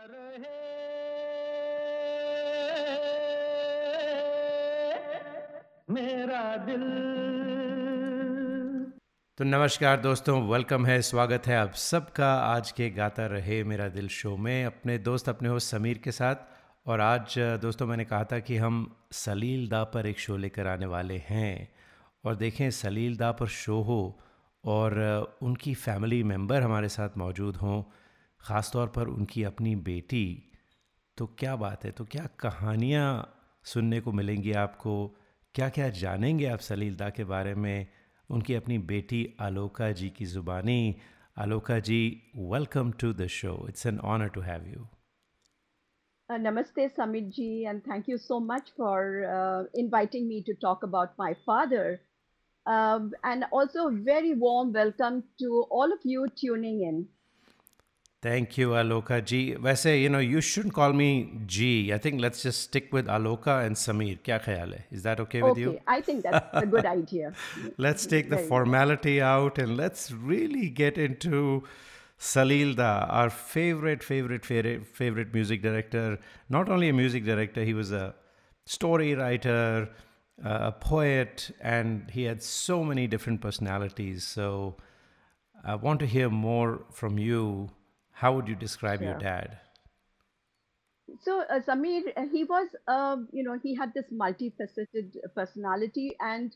तो नमस्कार दोस्तों वेलकम है, स्वागत है आप सबका। आज के गाता रहे मेरा दिल शो में। अपने दोस्त, अपने हो समीर के साथ। और आज, दोस्तों, मैंने कहा था कि हम सलील दा पर एक शो लेकर आने वाले हैं। और देखें, सलील दा पर शो हो और उनकी फैमिली मेंबर हमारे साथ मौजूद हों। ख़ास तौर पर उनकी अपनी बेटी तो क्या बात है? तो क्या कहानियाँ सुनने को मिलेंगी आपको? क्या क्या जानेंगे आप सलीलदा के बारे में? उनकी अपनी बेटी आलोका जी की ज़ुबानी। Aloka ji welcome to the show it's an honour to have you नमस्ते Samit ji and thank you so much for inviting me to talk about my father and also very warm welcome to all of you tuning in Thank you, Aloka ji. वैसे you know you shouldn't call me G. I think let's just stick with Aloka and Samir. क्या ख्याल है? Is that okay with okay, you? I think that's a good idea. let's take the formality out and let's really get into Salil Da, our favorite, favorite, favorite, favorite music director. Not only a music director, he was a story writer, a poet, and he had so many different personalities. So I want to hear more from you how would you describe your dad? So uh, Samir, uh, he was, uh, you know, he had this multifaceted personality, and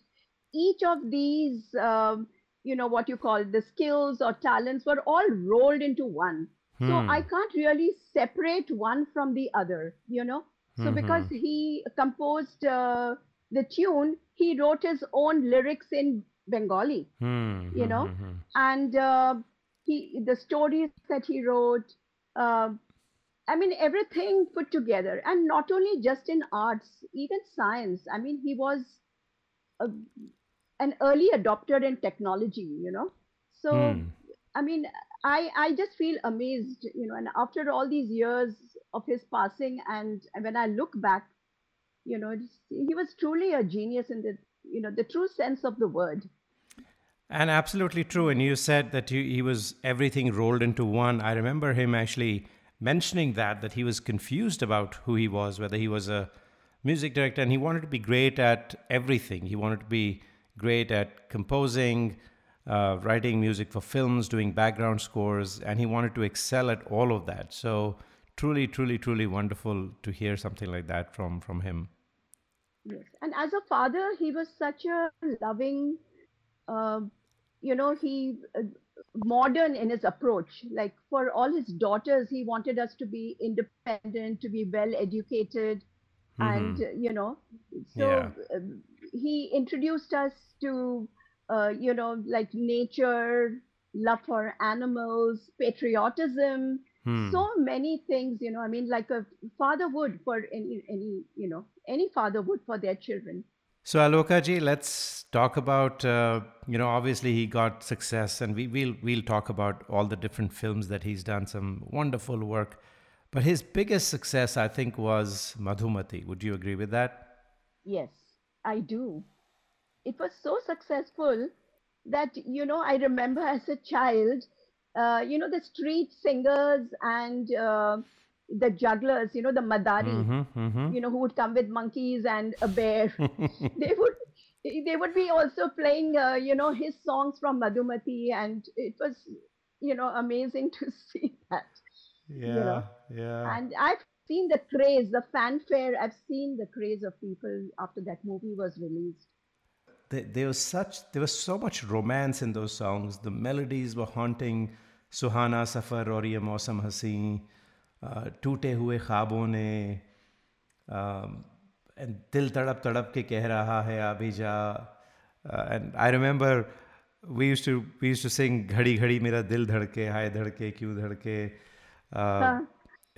each of these, um, you know, what you call the skills or talents were all rolled into one. Hmm. So I can't really separate one from the other, you know. So mm-hmm. because he composed uh, the tune, he wrote his own lyrics in Bengali, mm-hmm. you know, hmm, hmm, and uh, he the stories that he wrote uh, i mean everything put together. And not only just in arts even science. I mean he was a, an early adopter in technology you know? So mm. i mean i i just feel amazed you know? And after all these years of his passing and, and when i look back you know he was truly a genius in the you know the true sense of the word and absolutely true. And you said that he, he was everything rolled into one. I remember him actually mentioning that, that he was confused about who he was, whether he was a music director, and he wanted to be great at everything. He wanted to be great at composing, uh, writing music for films, doing background scores, and he wanted to excel at all of that. So truly, truly, truly wonderful to hear something like that from from him. Yes, and as a father, he was such a loving uh, you know, he uh, modern in his approach. Like for all his daughters, he wanted us to be independent, to be well educated, mm-hmm. and you know, so yeah. uh, he introduced us to, uh, you know, like nature, love for animals, patriotism. Hmm. So many things, you know. I mean, like a father would for any, any, you know, any father would for their children. So Aloka ji, let's talk about uh, you know obviously he got success, and we we'll we'll talk about all the different films that he's done, some wonderful work. But his biggest success, I think, was Madhumati. Would you agree with that? Yes, I do. It was so successful that you know I remember as a child, uh, you know the street singers and uh, the jugglers, you know, the Madari, mm-hmm, mm-hmm. you know, who would come with monkeys and a bear. they would they would be also playing, uh, you know, his songs from Madhumati, and it was, you know, amazing to see that. Yeah, you know? yeah. And I've seen the craze, the fanfare. I've seen the craze of people after that movie was released. There, there was such, there was so much romance in those songs. The melodies were haunting. Suhana Safar or Ye Mausam Haseen टूटे हुए ख्वाबों ने दिल तड़प तड़प के कह रहा है अभी जा and I remember we used to we used to sing घड़ी घड़ी मेरा दिल धड़के हाय धड़के क्यों धड़के?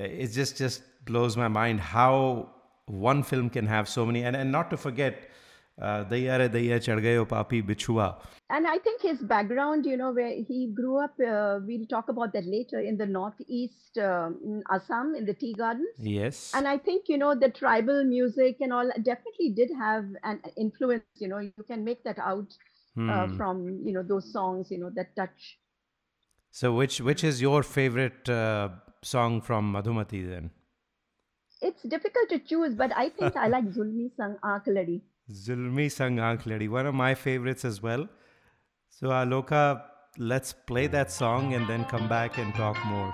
It's just just blows my mind how one film can have so many and, and not to forget Uh, and i think his background you know where he grew up uh, we'll talk about that later in the northeast uh, assam in the tea gardens. Yes. And i think you know the tribal music and all definitely did have an influence you know you can make that out hmm. from you know those songs you know that touch. So which which is your favorite song from madhumati then? It's difficult to choose but i think i like zulmi sang aankh ladi Zulmi Sang Aankh one of my favorites as well. So, Aloka, let's play that song and then come back and talk more.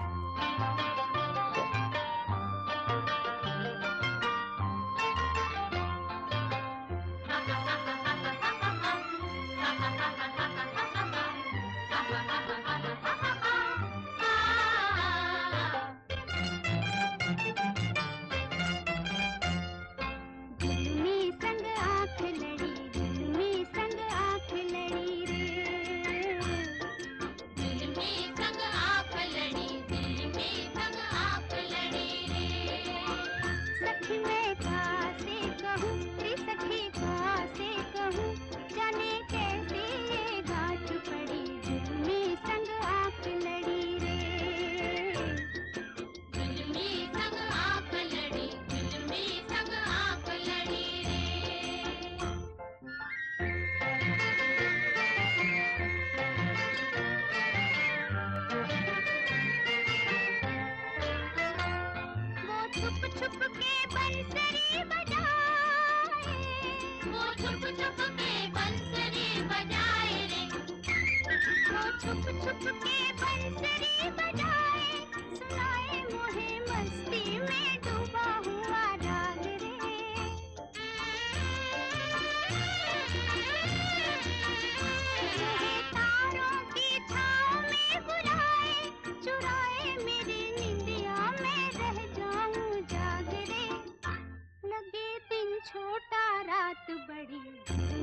Thank you.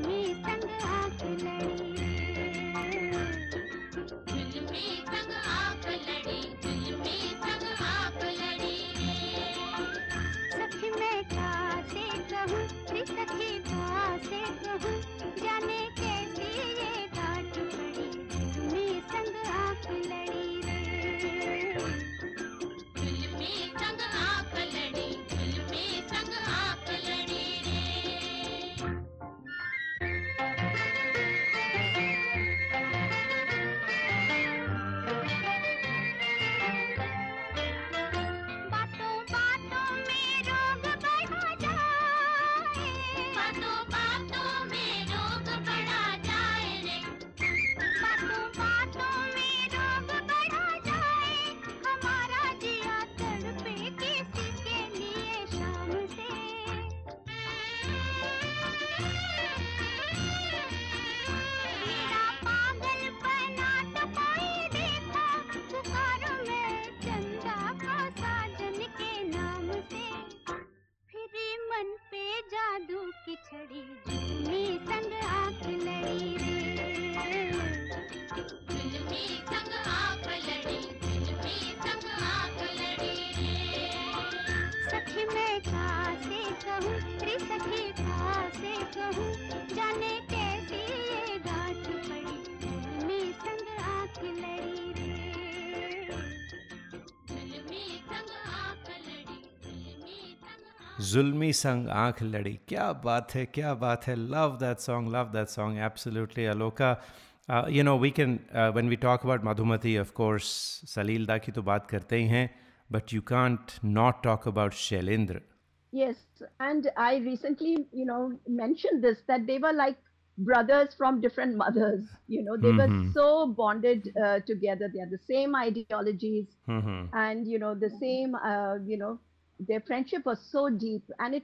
जुल्मी संग आँख लड़ी क्या बात है क्या बात है love that song love that song absolutely Aloka you know we can when we talk about Madhumati of course Salil da की तो बात करते ही हैं but you can't not talk about Shailendra Yes, and I recently, you know, mentioned this that they were like brothers from different mothers. You know, they mm-hmm. were so bonded uh, together. They had the same ideologies, mm-hmm. and you know, the same, uh, you know, their friendship was so deep, and it.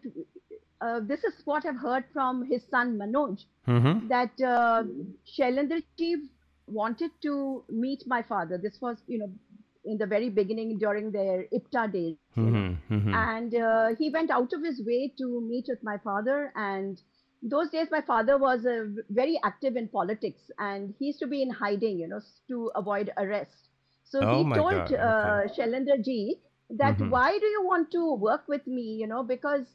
Uh, this is what I've heard from his son Manoj mm-hmm. that uh, Shailendraji wanted to meet my father. This was, you know, in the very beginning during their IPTA days. Mm-hmm, mm-hmm. And uh, he went out of his way to meet with my father. And those days, my father was uh, very active in politics and he used to be in hiding, you know, to avoid arrest. So oh he told God, uh, okay. ji that mm-hmm. why do you want to work with me you know because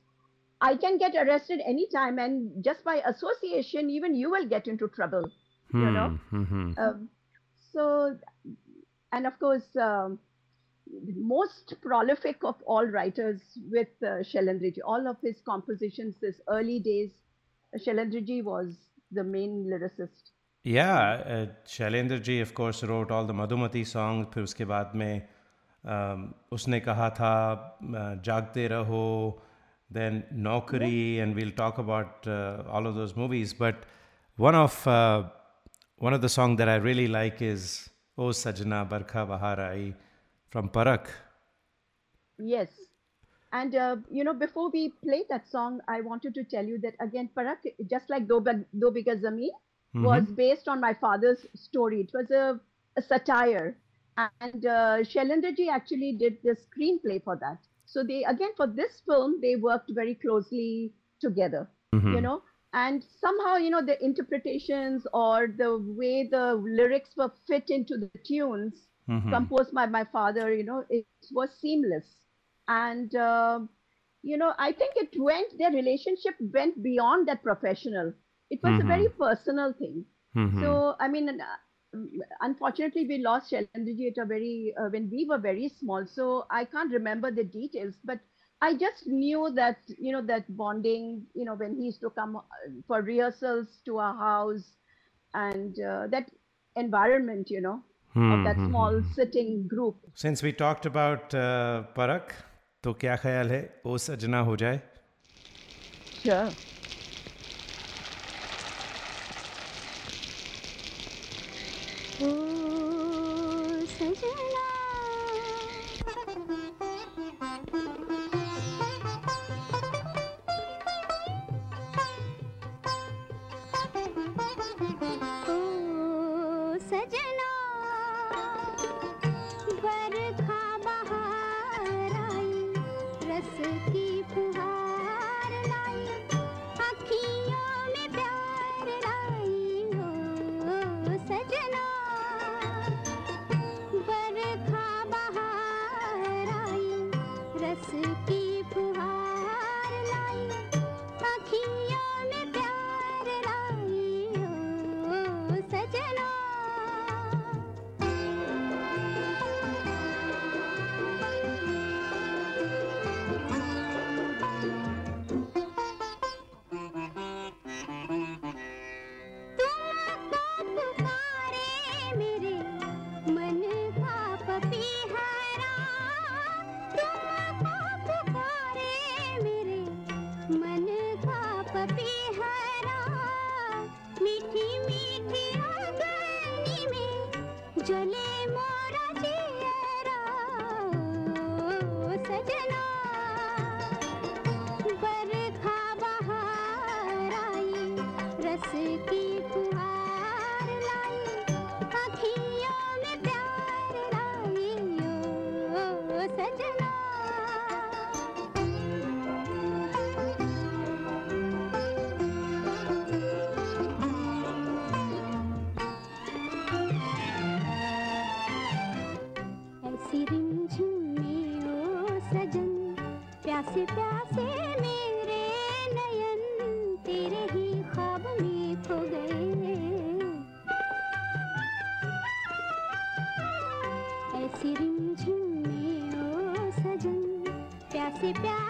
i can get arrested anytime and just by association even you will get into trouble hmm. you know mm-hmm. um, so and of course um, most prolific of all writers with uh, Shailendra ji. All of his compositions, this early days, Shailendra ji was the main lyricist. Yeah, uh, Shailendra ji, of course, wrote all the Madhumati songs. फिर उसके बाद में um, उसने कहा था जागते रहो then Naukari, and we'll talk about uh, all of those movies. But one of uh, one of the songs that I really like is "O Sajna Barkha Baharai" from Parakh. Yes, and uh, you know, before we play that song, I wanted to tell you that again, Parakh, just like Dobiga Do Zameen, mm-hmm. was based on my father's story. It was a satire and uh, Shailendraji actually did the screenplay for that. So they again for this film they worked very closely together, mm-hmm. you know, and somehow you know the interpretations or the way the lyrics were fit into the tunes mm-hmm. composed by my father, you know, it was seamless, and uh, you know I think it went their relationship went beyond that professional. It was mm-hmm. a very personal thing. Mm-hmm. So I mean, unfortunately we lost Shailendraji at a very uh, when we were very small, so I can't remember the details. But I just knew that you know that bonding, you know, when he used to come uh, for rehearsals to our house, and uh, that environment, you know, hmm. of that hmm, hmm, small hmm. sitting group. Since we talked about uh, Parakh, तो क्या ख्याल है ओ सजना हो जाए sure. тебя.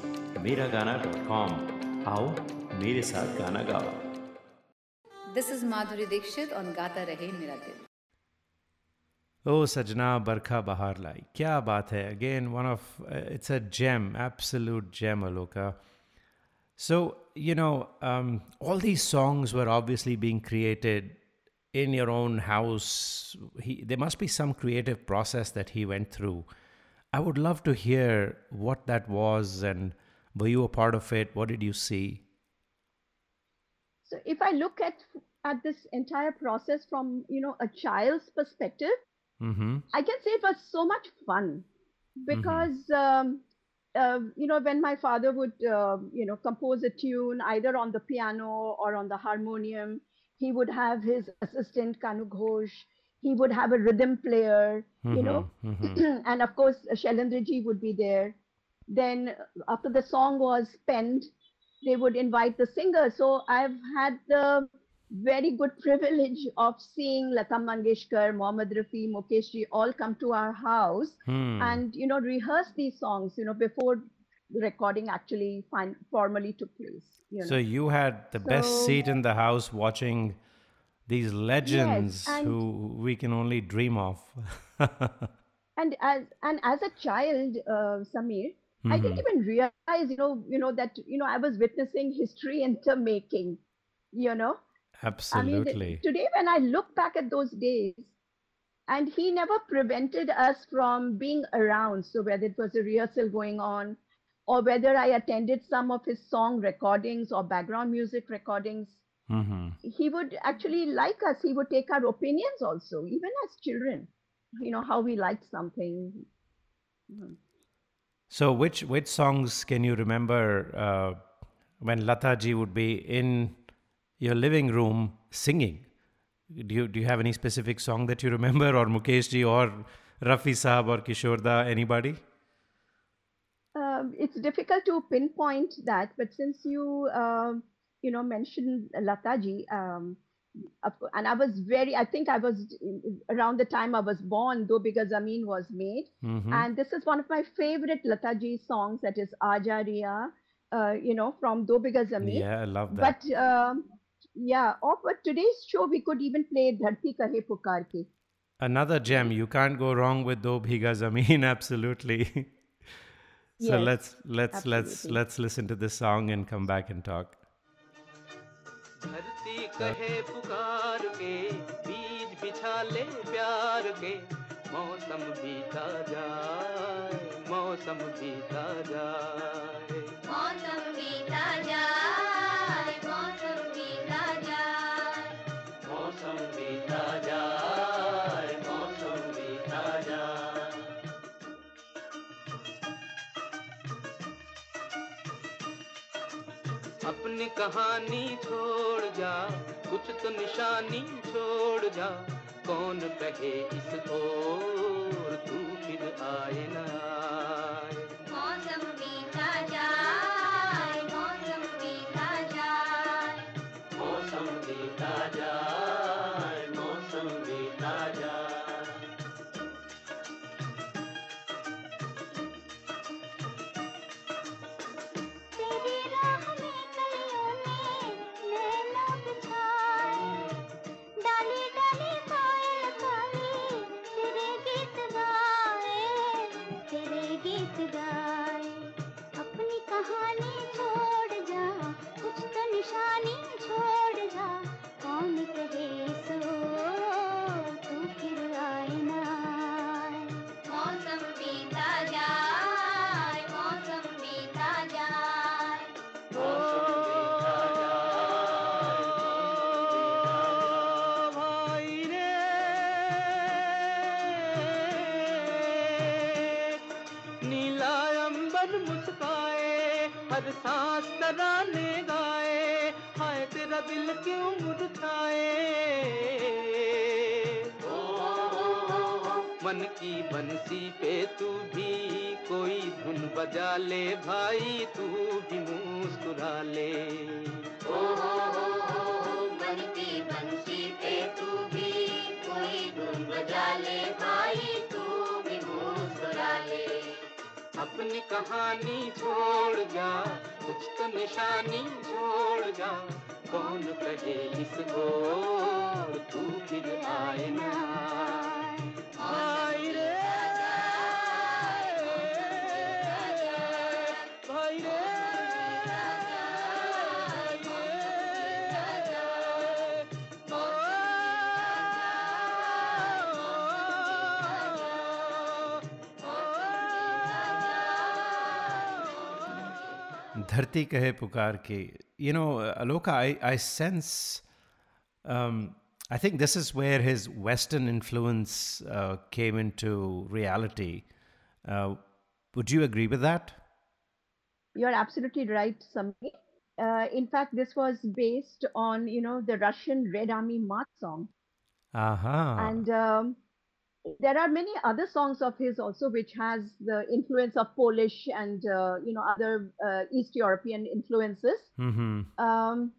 Miragana.com. आओ मेरे साथ गाना गाओ This is Madhuri Dixit on Gata Rahe Mera Dil. ओ सजना बरखा बहार लाई क्या बात है again one of it's a gem absolute GeM अलोका so you know um, all these songs were obviously being created in your own house he, there must be some creative process that he went through i would love to hear what that was and were you a part of it what did you see So if I look at at this entire process from you know a child's perspective, mm-hmm. I can say it was so much fun because um, uh, you know when my father would uh, you know compose a tune either on the piano or on the harmonium, he would have his assistant Kanu Ghosh. He would have a rhythm player, you know, Mhm. and of course Shailendraji would be there. Then uh, after the song was penned, they would invite the singer. So I've had the very good privilege of seeing Lata Mangeshkar, Mohammad Rafi, Mukeshji all come to our house Hmm. and you know rehearse these songs. You know before the recording actually fin- formally took place. You know. So you had the best seat in the house watching these legends and- who we can only dream of. and as and as a child uh, samir i didn't Mhm. even realize you know you know that you know i was witnessing history in the making you know Absolutely. i mean today when i look back at those days and he never prevented us from being around so whether it was a rehearsal going on or whether i attended some of his song recordings or background music recordings Mhm. he would actually like us he would take our opinions also even as children you know how we liked something So which which songs can you remember uh, when Lataji would be in your living room singing? Do you do you have any specific song that you remember, or Mukesh ji, or Rafi Saab, or Kishorda, anybody? um, it's difficult to pinpoint that but since you um, you know mentioned lataji um, and i was very i think i was around the time i was born though because amin was made Mhm. and this is one of my favorite lataji songs that is aja Riya, uh, you know from do bigha zameen Yeah, I love that. but um, yeah oh, but today's show we could even play dharti kahe pukar ke Another gem. You can't go wrong with Do Bigha Zameen. Absolutely. so Yes, let's let's let's let's listen to this song and come back and talk. कहे पुकार के बीज बिछा ले प्यार के। मौसम बीता जाए मौसम बीता जाए। मौसम बीता जाए मौसम बीता जाए। मौसम बीता जाए मौसम बीता जाए। अपनी कहानी छोड़ कुछ तो निशानी छोड़ जा। कौन कहे इस ओर तू फिर आए ना। तराने गाए, हाय तेरा दिल क्यों मुरझाए? मन की बंसी पे तू भी कोई धुन बजा ले, भाई तू भी मुस्कुरा ले ओ मन की बंसी पे तू भी कोई धुन बजा ले, भाई अपनी कहानी छोड़ जा, कुछ तो निशानी छोड़ जा। कौन कहे इस ओर, तू फिर आए ना। धरती कहे पुकार के you know aloka i i sense um, i think this is where his western influence uh, came into reality uh, would you agree with that You're absolutely right, Samir. Uh, in fact, this was based on, you know, the Russian Red Army March song. aha And um, there are many other songs of his also, which has the influence of Polish and, uh, you know, other uh, East European influences. hmm Um,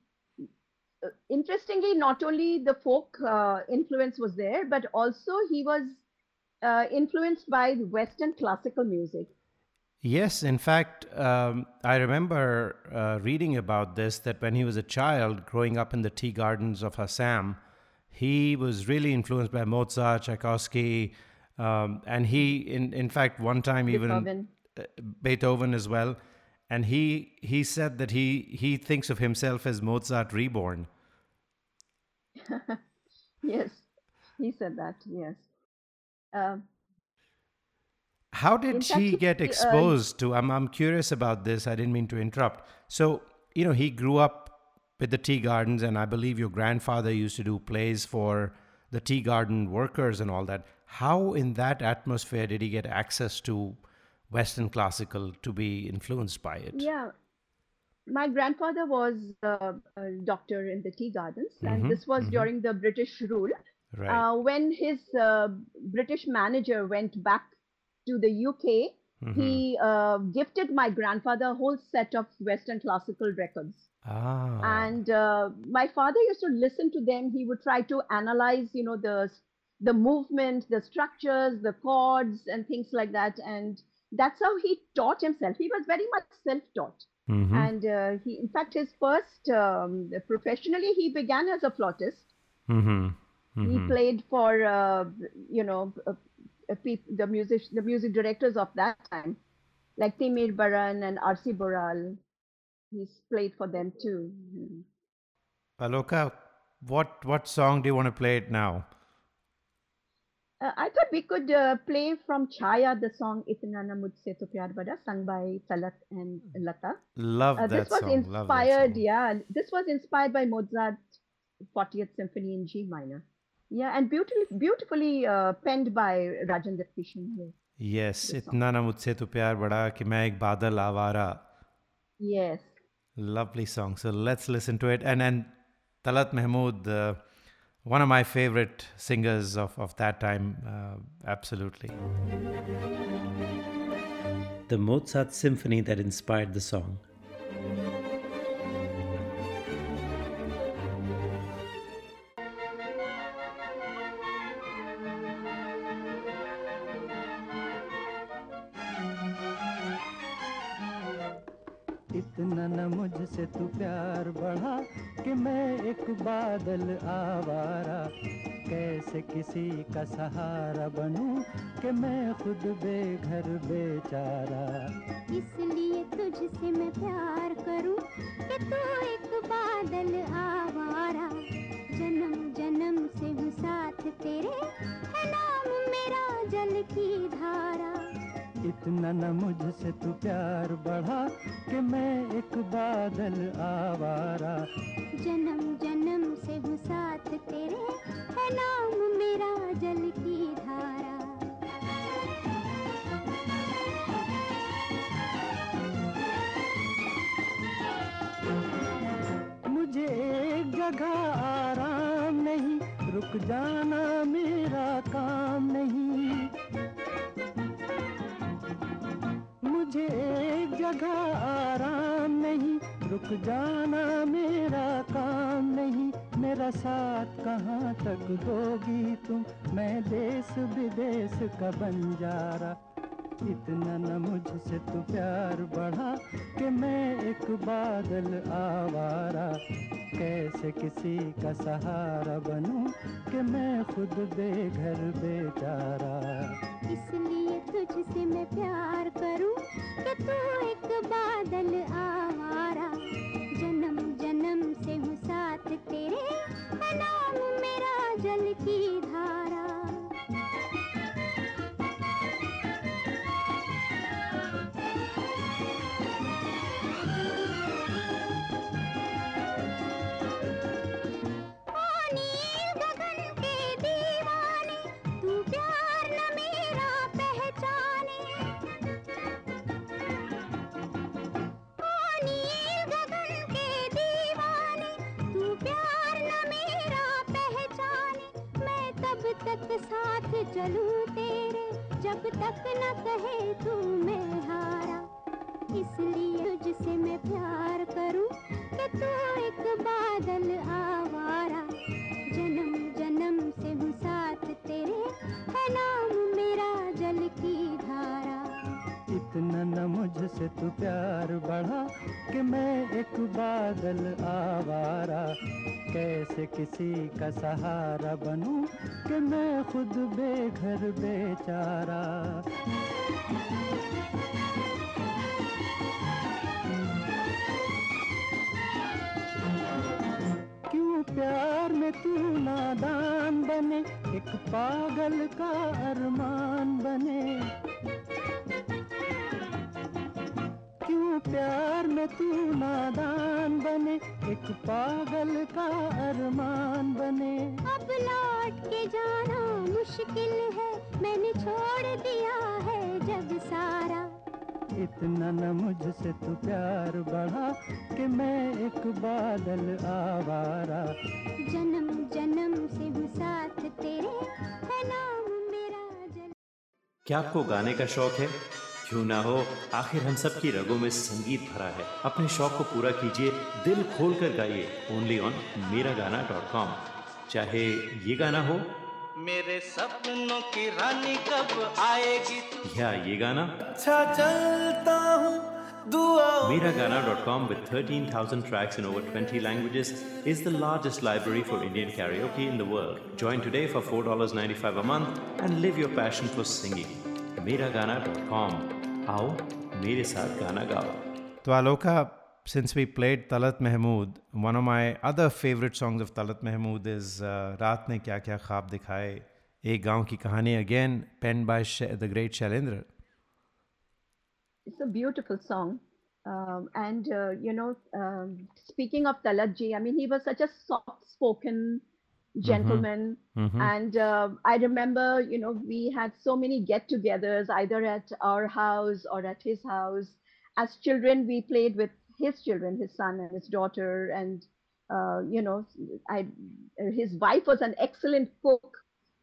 interestingly, not only the folk uh, influence was there, but also he was uh, influenced by Western classical music. Yes, in fact, um, I remember uh, reading about this that when he was a child growing up in the tea gardens of Assam, he was really influenced by Mozart, Tchaikovsky, um, and he, in, in fact, one time even Beethoven. uh, Beethoven as well. And he, he said that he, he thinks of himself as Mozart reborn. Yes, he said that. Yes. Um, How did fact, he get uh, exposed to? I'm, I'm curious about this. I didn't mean to interrupt. So, you know, he grew up with the tea gardens, and I believe your grandfather used to do plays for the tea garden workers and all that. How, in that atmosphere, did he get access to Western classical to be influenced by it? yeah. My grandfather was uh, a doctor in the tea gardens, Mhm, and this was mhm. during the British rule. Right. Uh, when his uh, British manager went back to the UK, Mhm. he uh, gifted my grandfather a whole set of Western classical records. Ah. and uh, my father used to listen to them he would try to analyze you know the the movement the structures the chords and things like that and that's how he taught himself he was very much self-taught Mhm. and uh, he in fact his first um, professionally he began as a flautist Mhm. he Mhm. played for uh, you know uh, uh, the music the music directors of that time like Timir Baran and R.C. Boral he's played for them too. Mm-hmm. Aloka, what what song do you want to play it now? Uh, I thought we could uh, play from Chhaya the song "Itna Na Mujhse To Pyar Bada" sung by Talat and Lata. Love uh, that this was song. inspired, song. yeah. This was inspired by Mozart's 40th Symphony in G minor. Yeah, and beautifully, beautifully penned by Rajendra Krishan. Yes, "Itna Na Mujhse To Pyar Bada" ki main ek badal awara. Yes. Lovely song. So let's listen to it. And then Talat Mahmood, uh, one of my favorite singers of, of that time, uh, absolutely. The Mozart symphony that inspired the song. आवारा। कैसे किसी का सहारा बनूं कि मैं खुद बेघर, बेचारा? इसलिए तुझसे मैं प्यार करूँ कि तू एक बादल आवारा। जन्म जन्म से हूँ साथ तेरे, है नाम मेरा जल की इतना न मुझसे तू प्यार बढ़ा कि मैं एक बादल आवारा। जन्म जन्म से हूँ साथ तेरे है नाम मेरा जल की धारा। मुझे एक जगह आराम नहीं रुक जाना एक आराम नहीं। रुक जाना मेरा काम नहीं। मेरा साथ कहाँ तक दोगी तुम? मैं देश विदेश का बंजारा। इतना न मुझसे तू प्यार बढ़ा कि मैं एक बादल आवारा। कैसे किसी का सहारा बनूं कि मैं खुद बेघर बेचारा? इसलिए तुझसे मैं प्यार करूँ कि तू एक बादल आवारा। जन्म जन्म से हूँ साथ तेरे नाम मेरा जल की धारा। चलूँ तेरे, जब तक न कहे तू मैं हारा। इसलिए तुझसे मैं प्यार करूँ कि तू एक बादल आवारा। जन्म जन्म से हूँ साथ तेरे, है नाम मेरा जल की धारा। इतना न मुझसे तू प्यार बढ़ा कि मैं एक बादल आवारा। कैसे किसी का सहारा बनूं कि मैं खुद बेघर बेचारा। क्यों प्यार में तू नादान बने? एक पागल का अरमान बने। क्यों प्यार में तू नादान बने? एक पागल क्या आपको गाने का शौक है? क्यों ना हो? आखिर हम सब की रगों में संगीत भरा है। अपने शौक को पूरा कीजिए। दिल खोल कर गाइए। ओनली ऑन मेरा गाना डॉट कॉम चाहे ये गाना हो। मेरे सपनों की रानी कब आएगी? या ये गाना। अच्छा चलता हूँ। Miragana.com, with 13,000 tracks in over 20 languages, is the largest library for Indian karaoke in the world. Join today for $4.95 a month and live your passion for singing. Miragana.com. How? Mere saath gana gao. To Aloka, since we played Talat Mahmood, one of my other favorite songs of Talat Mahmood is uh, Raat Ne Kya Kya khab Dikhaye, Ek Gaon Ki Kahani, again penned by the great Shailendra. It's a beautiful song. Um, and, uh, you know, um, speaking of Talatji, I mean, he was such a soft spoken gentleman. And uh, I remember, you know, we had so many get togethers either at our house or at his house. As children, we played with his children, his son and his daughter. And, uh, you know, I, his wife was an excellent cook.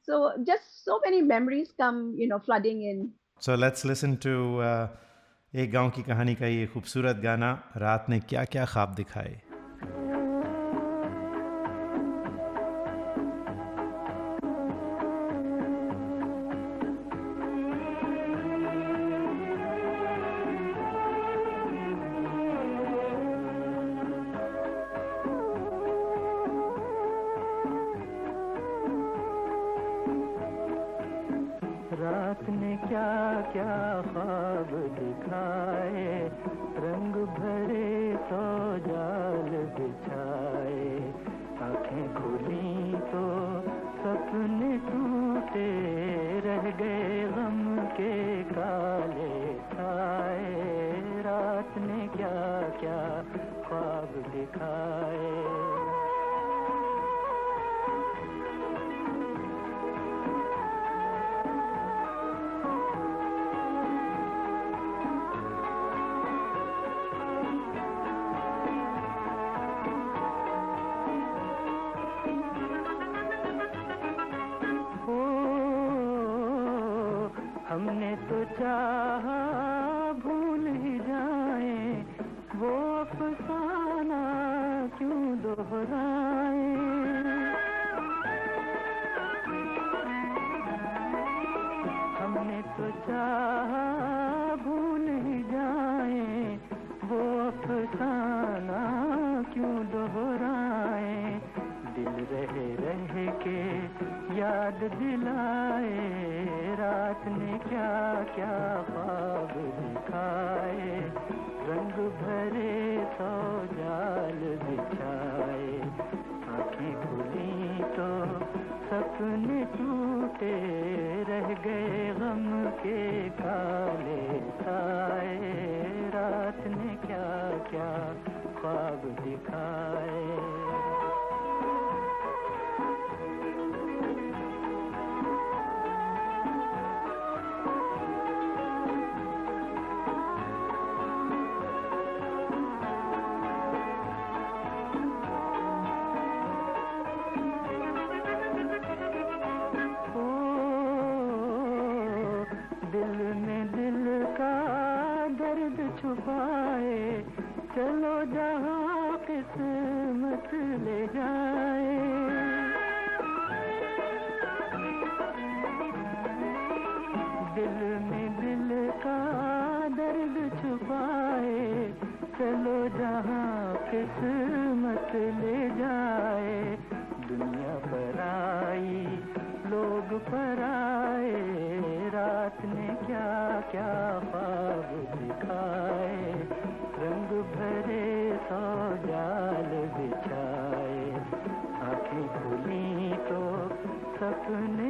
So just so many memories come, you know, flooding in. So let's listen to uh, एक गाँव की कहानी का ये खूबसूरत गाना रात ने क्या क्या ख्वाब दिखाए। दिखाए दर्द छुपाए, चलो जहाँ किस्मत ले जाए। दिल में दिल का दर्द छुपाए, चलो जहाँ किस्मत ले जाए। दुनिया पर आई, लोग पर सौ जाल बिछाए। आँखें खुली तो सपने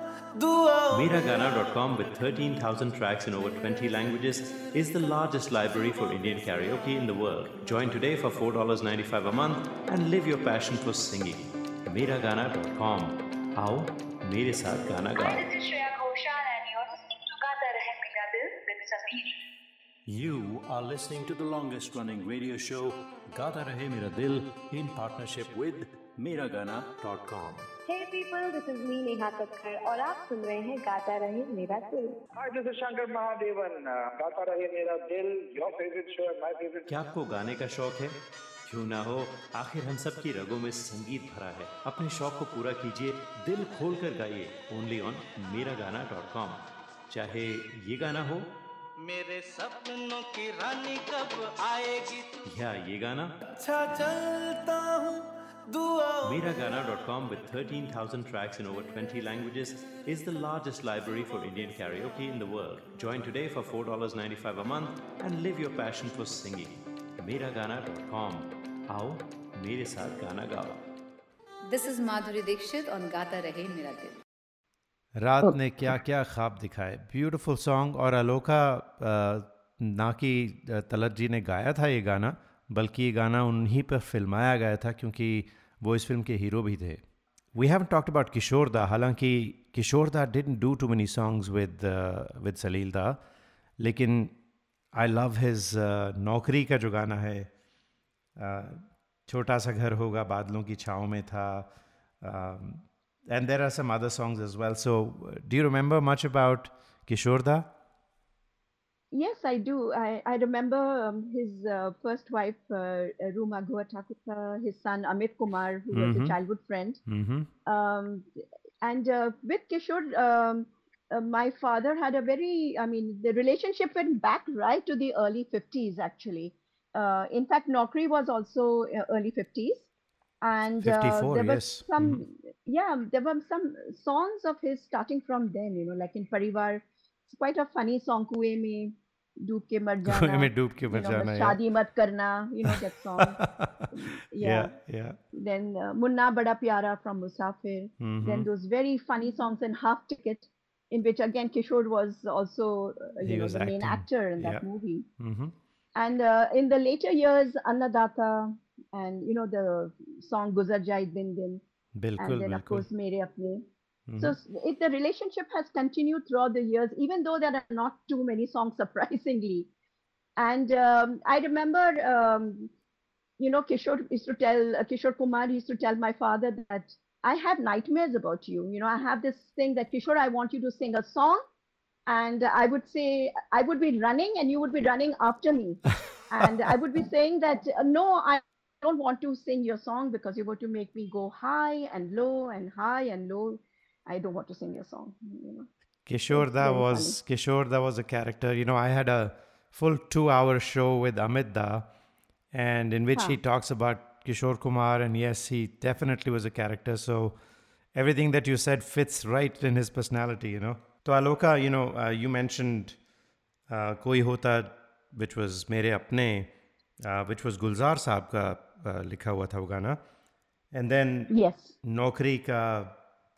Meragana.com, with 13,000 tracks in over 20 languages, is the largest library for Indian karaoke in the world. Join today for $4.95 a month and live your passion for singing. Meragana.com. How? Mere saath gana gao. You are listening to the longest running radio show, Gaata Rahe Mera Dil, in partnership with Meragana.com. Hey people, this is me Neha Kakkar और आप सुन रहे हैं गाता रहे मेरा दिल। Hi, this is Shankar Mahadevan. Uh, गाता रहे मेरा दिल, your favorite show, my favorite. क्या आपको गाने का शौक है? क्यों ना हो आखिर हम सब की रगों में संगीत भरा है। अपने शौक को पूरा कीजिए दिल खोल कर गाइए ओनली ऑन मेरा गाना डॉट कॉम चाहे ये गाना हो। मेरे सपनों की रानी कब आएगी? या ये गाना। अच्छा चलता हूँ। Miragana.com with 13,000 tracks in over 20 languages is the largest library for Indian karaoke in the world. Join today for $4.95 a month and live your passion for singing. Miragana.com. आओ मेरे साथ गाना गाओ This is Madhuri Dixit on Gata Rahe Mera Dil. रात ने क्या क्या ख्वाब दिखाए ब्यूटीफुल सॉन्ग और अलोका ना कि तलत जी ने गाया था ये गाना बल्कि ये गाना उन्हीं पर फिल्माया गया था क्योंकि वो इस फ़िल्म के हीरो भी थे। We have talked about Kishore da, हालाँकि Kishore da didn't do too many songs with with Salil da, लेकिन आई लव हिज नौकरी का जो गाना है छोटा सा घर होगा, बादलों की छाँव में था and there are some other songs as well so do you remember much about Kishore da? Yes, I do. I, I remember um, his uh, first wife, uh, Ruma Guha his son Amit Kumar, who was Mhm. a childhood friend. Mm-hmm. Um, and uh, with Kishore, um, uh, my father had a very, I mean, the relationship went back right to the early 50s, actually. Uh, in fact, Naukri was also uh, early 50s. And uh, 54, there were yes. some, yeah, there were some songs of his starting from then, you know, like in Parivar. It's quite a funny song, Kuए में डूब के मत जाना कुएँ में डूब के मत जाना शादी मत करना यू नो दैट सॉन्ग या या देन मुन्ना बड़ा प्यारा from Musafir then those very funny songs in Half Ticket in which again Kishore was also uh, you he know the acting. main actor in that yeah. movie. Mm-hmm. And uh, in the later years, Annadatta and you know the song Guzar Jai Din Din, Bilkul, and then bilkul. of course Mere Apne. Mhm. So it, the relationship has continued throughout the years, even though there are not too many songs, surprisingly. And um, I remember, um, you know, Kishore used to tell uh, Kishore Kumar used to tell my father that I have nightmares about you. You know, I have this thing that Kishore, I want you to sing a song, and I would say I would be running, and you would be running after me, and I would be saying that uh, no, I don't want to sing your song because you're going to make me go high and low and high and low. I don't want to sing your song. You know? Kishore, that was funny. Kishore, that was a character. You know, I had a full two-hour show with Amit Da, and in which huh. he talks about Kishore Kumar, and yes, he definitely was a character. So everything that you said fits right in his personality. You know, to Aloka, you know, uh, you mentioned uh, Koi Hota, which was Mere Apne, uh, which was Gulzar Saab ka uh, likha hua tha and then yes Naukri ka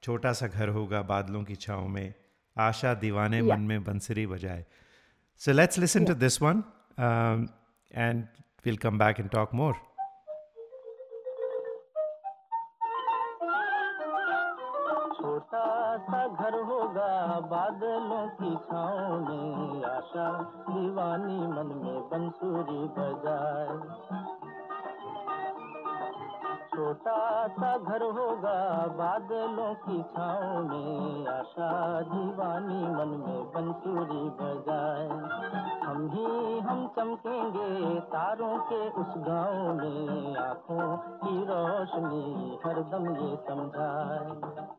छोटा सा घर होगा बादलों की छाँव में आशा दीवाने Yeah. मन में बंसरी बजाए। So let's listen to this one um, and we'll come back and talk more. छोटा सा घर होगा बादलों की छाँव में आशा दीवानी मन में बंसुरी बजाए। छोटा सा घर होगा बादलों की छाँव में, आशा दीवानी मन में बंसूरी बजाए। हम ही हम चमकेंगे तारों के उस गाँव में, आँखों की रोशनी हरदम ये समझाए।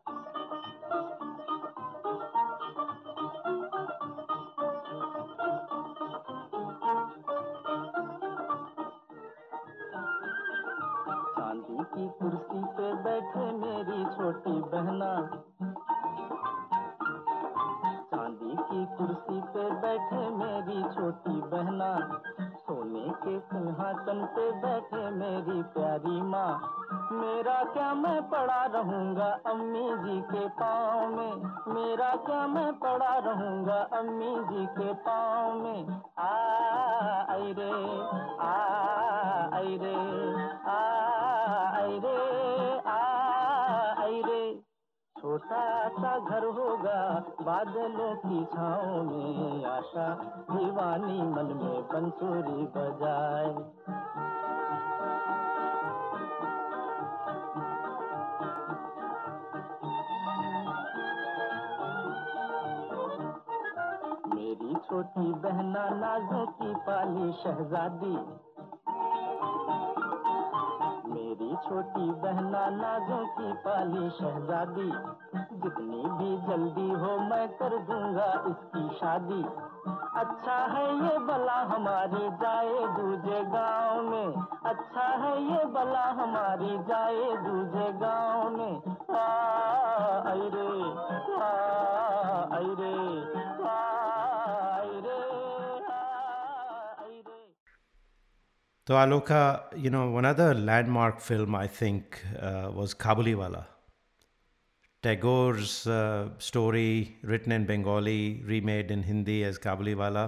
मेरा क्या मैं पड़ा रहूँगा अम्मी जी के पाँव में। आ रे आ रे आ रे आ रे। छोटा सा घर होगा बादलों की छाँव में, आशा दीवानी मन में बंसुरी बजाए। मेरी छोटी बहना नाजों की पाली शहजादी। मेरी छोटी बहना नाजों की पाली शहजादी। जितनी भी जल्दी हो मैं कर दूँगा इसकी शादी। अच्छा है ये बला हमारी जाए दूजे गाँव में। अच्छा है ये बला हमारी जाए दूजे गाँव में। आ, आई रे, आ, आई रे। आ आई so aloka you know one other landmark film i think uh, was kabuliwala tagore's uh, story written in bengali remade in hindi as kabuliwala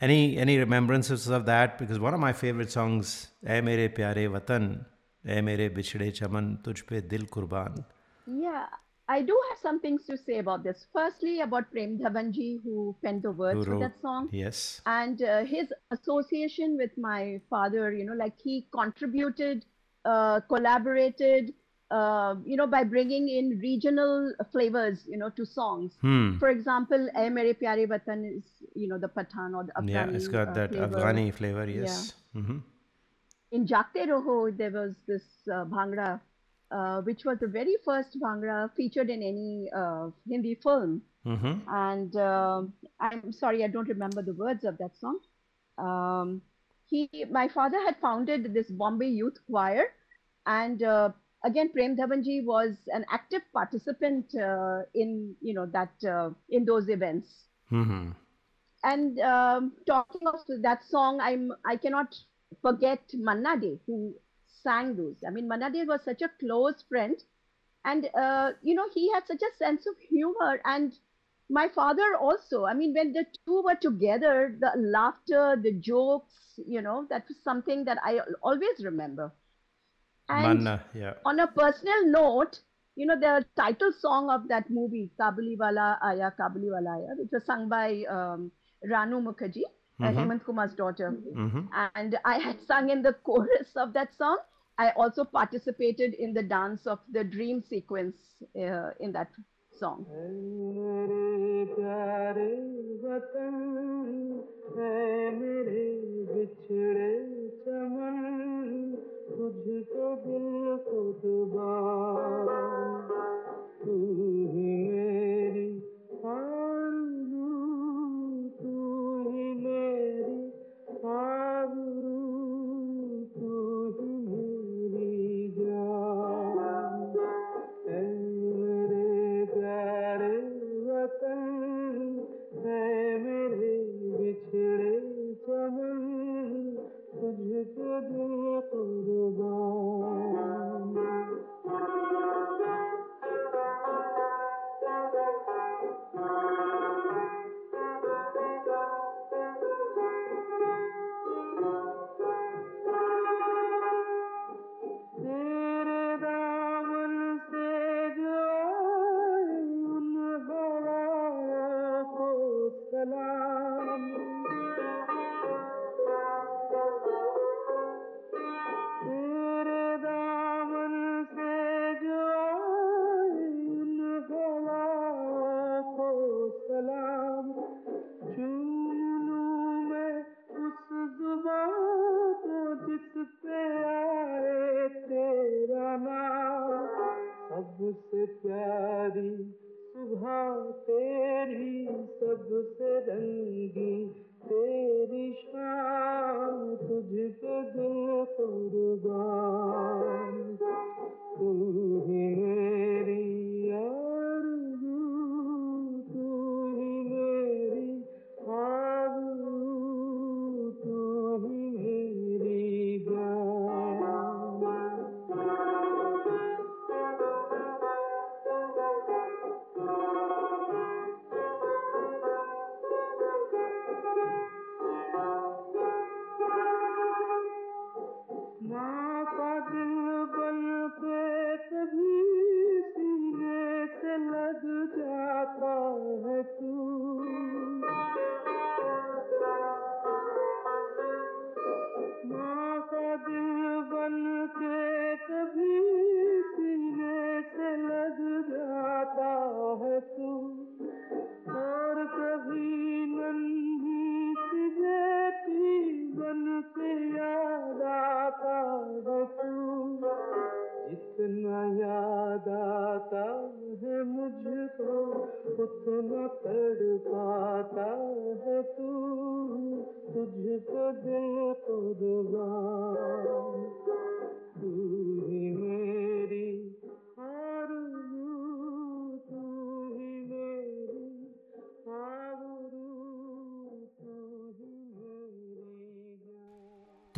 any any remembrances of that? Because one of my favorite songs "Ae mere pyare watan "Ae mere bichde chaman tujh pe dil qurban Yeah, I do have some things to say about this. Firstly, about Prem Dhawanji, who penned the words for that song. yes and uh, his association with my father you know like he contributed uh, collaborated uh, you know by bringing in regional flavors you know to songs Hmm. for example "Ae Mere Pyare Watan is you know the Pathan or the Afghani yeah it's got uh, that flavor. afghani flavor Yeah. yes hmm in Jagte Raho, there was this uh, Bhangra, uh, which was the very first Bhangra featured in any uh, Hindi film. hmm And um I'm sorry, I don't remember the words of that song. Um, he, my father had founded this Bombay Youth Choir, and uh, again, Prem Dhawanji was an active participant uh, in, you know, that uh, in those events hmm and um, talking of that song, I'm I cannot forget Manna De who sang those. I mean, Manna De was such a close friend, and uh, you know he had such a sense of humor, and my father also. I mean, when the two were together, the laughter, the jokes, you know, that was something that I always remember. And Manna, yeah. on a personal note, you know, the title song of that movie, Kabuli Wala Aya, Kabuli Wala Aya, which was sung by um, Ranu Mukherjee, uh, Mhm. Hemant Kumar's daughter. Mhm. And I had sung in the chorus of that song. I also participated in the dance of the dream sequence uh, in that song.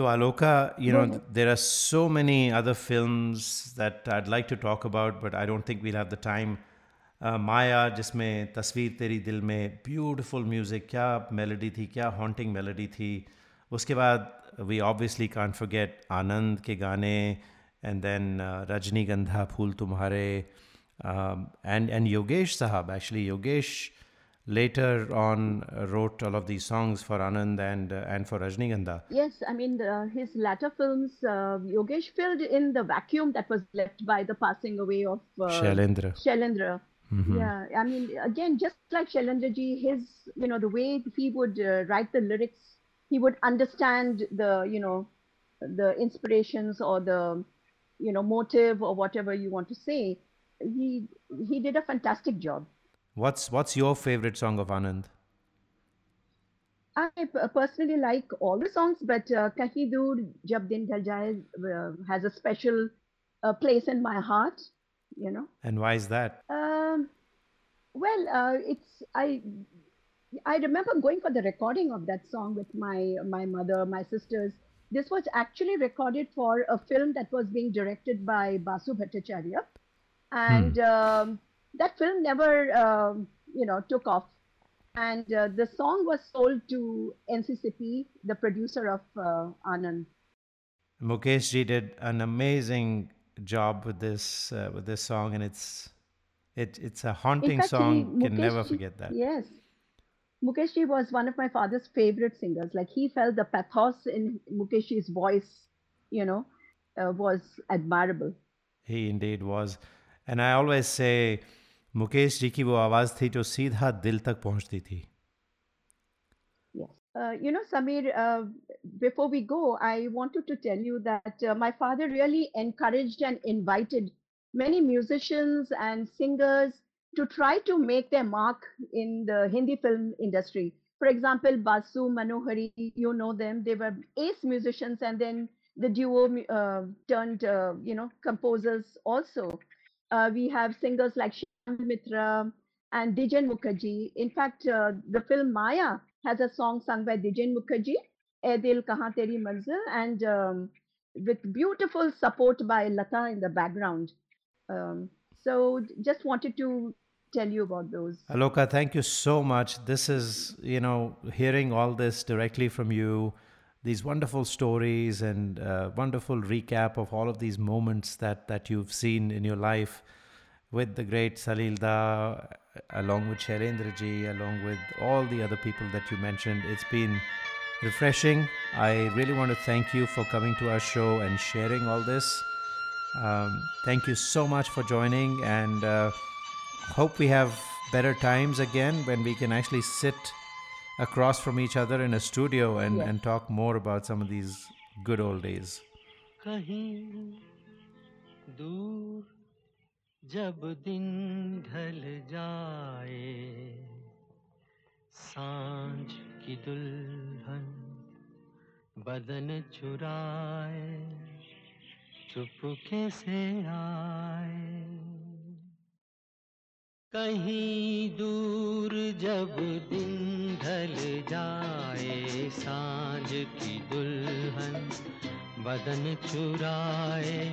So Aloka, you know, th- there are so many other films that I'd like to talk about, but I don't think we'll have the time. Uh, माया जिसमें तस्वीर तेरी दिल में beautiful music क्या melody थी क्या haunting melody थी उसके बाद वी ऑब्वियसली कांट फॉरगेट आनंद के गाने एंड देन रजनीगंधा फूल तुम्हारे एंड एंड योगेश साहब actually Yogesh later on uh, wrote all of these songs for Anand and uh, and for Rajnigandha. Yes, I mean, uh, his latter films, uh, Yogesh filled in the vacuum that was left by the passing away of uh, Shailendra. Shailendra. Mhm. Yeah, I mean, again, just like Shailendra ji, his, you know, the way he would uh, write the lyrics, he would understand the, you know, the inspirations or the, you know, motive or whatever you want to say. He he did a fantastic job. What's what's your favorite song of Anand? I personally like all the songs, but uh, Kahi Dur Jab Din Dhal Jaye uh, has a special uh, place in my heart, you know. And why is that? Um, well, uh, it's I I remember going for the recording of that song with my my mother, my sisters. This was actually recorded for a film that was being directed by Basu Bhattacharya, and um, that film never um, you know, took off. And uh, the song was sold to N.C. Sippy, the producer of uh, Anand. Mukesh ji did an amazing job with this uh, with this song, and it's it it's a haunting fact, he- Can never forget that. Yes. Mukesh ji was one of my father's favorite singers. Like he felt the pathos in Mukesh ji's voice, you know, uh, was admirable. He indeed was, and I always say, Mukesh ji की वो आवाज़ थी जो सीधा दिल तक पहुंचती थी. Yes. Uh, you know, Samir, uh, before we go, I wanted to tell you that uh, my father really encouraged and invited many musicians and singers to try to make their mark in the Hindi film industry. For example, Basu Manohari, you know them, they were ace musicians and then the duo mu- uh, turned, uh, you know, composers also. Uh, we have singers like Shyam Mitra and Dwijen Mukherjee. In fact, uh, the film Maya has a song sung by Dwijen Mukherjee, "Ae Dil Teri Manzil, and um, with beautiful support by Lata in the background. Um, so just wanted to tell you about those. Aloka, thank you so much. This is, you know, hearing all this directly from you, these wonderful stories and uh, wonderful recap of all of these moments that, that you've seen in your life with the great Salil Da, along with Shailendraji, along with all the other people that you mentioned. It's been refreshing. I really want to thank you for coming to our show and sharing all this. Um, thank you so much for joining and uh, hope we have better times again when we can actually sit across from each other in a studio and, Yes. and talk more about some of these good old days. जब दिन ढल जाए, साँझ की दुल्हन बदन चुराए, चुपके से आए। कहीं दूर जब दिन ढल जाए, साँझ की दुल्हन बदन चुराए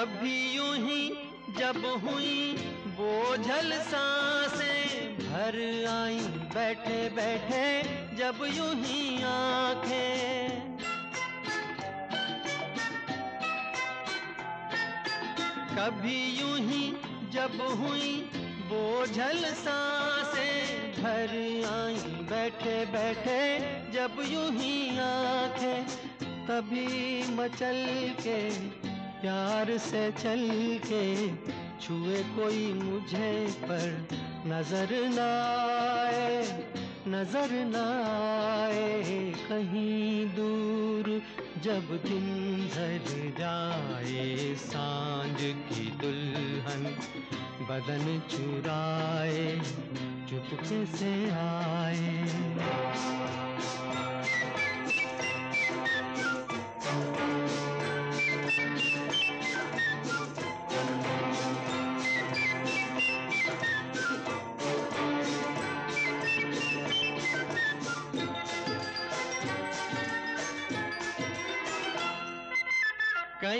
कभी यूँ ही जब हुई बोझल साँसें भर आई बैठे बैठे जब यूँ ही आँखें। कभी यूँ ही जब हुई बोझल साँसें भर आई बैठे बैठे जब यूँ ही आँखें, तभी मचल के प्यार से चल के छुए कोई मुझे पर नज़र न आए, नज़र न आए। कहीं दूर जब दिन ढल जाए, साँझ की दुल्हन बदन चुराए, चुपके से आए।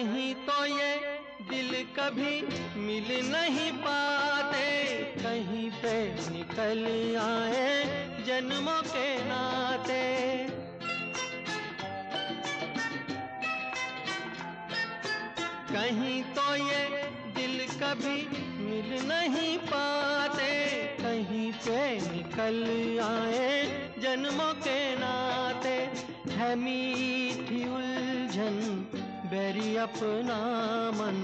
कहीं तो ये दिल कभी मिल नहीं पाते। कहीं पे निकल आए जन्मों के नाते। कहीं तो ये दिल कभी मिल नहीं पाते। कहीं पे निकल आए जन्मों के नाते। है मीठी उलझन बैरी अपना मन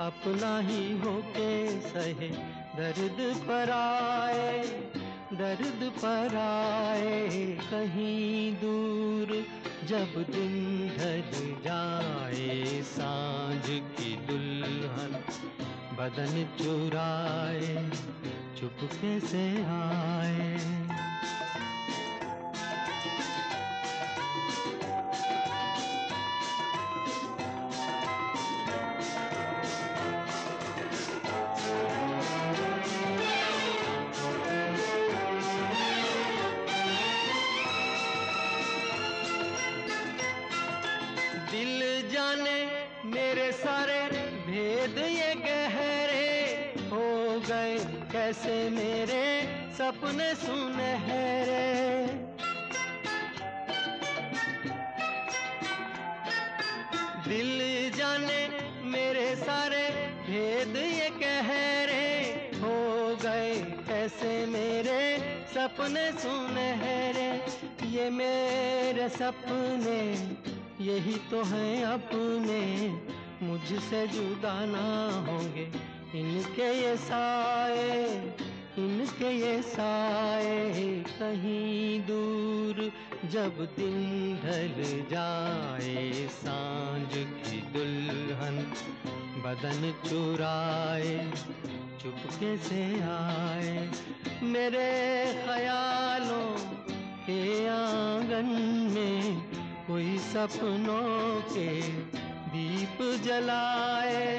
अपना ही होके सहे। दर्द पर आए, दर्द पर आए कहीं दूर, जब दिन ढल जाए साँझ की दुल्हन बदन चुराए, चुपके से आए। कैसे मेरे सपने सुनहरे दिल जाने मेरे सारे भेद ये गहरे हो गए कैसे मेरे सपने सुनहरे ये मेरे सपने, यही तो हैं अपने, मुझसे जुदा ना होंगे। इनके ये साए, इनके ये साए कहीं दूर जब दिन ढल जाए साँझ की दुल्हन बदन चुराए, चुपके से आए। मेरे ख्यालों के आँगन में कोई सपनों के दीप जलाए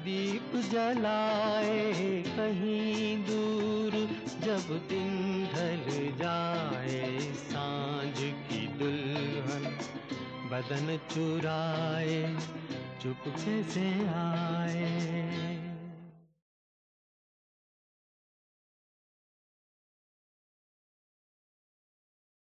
दीप जलाए कहीं दूर, जब दिन ढल जाए साँझ की दुल्हन। बदन चुराए, चुपके से आए।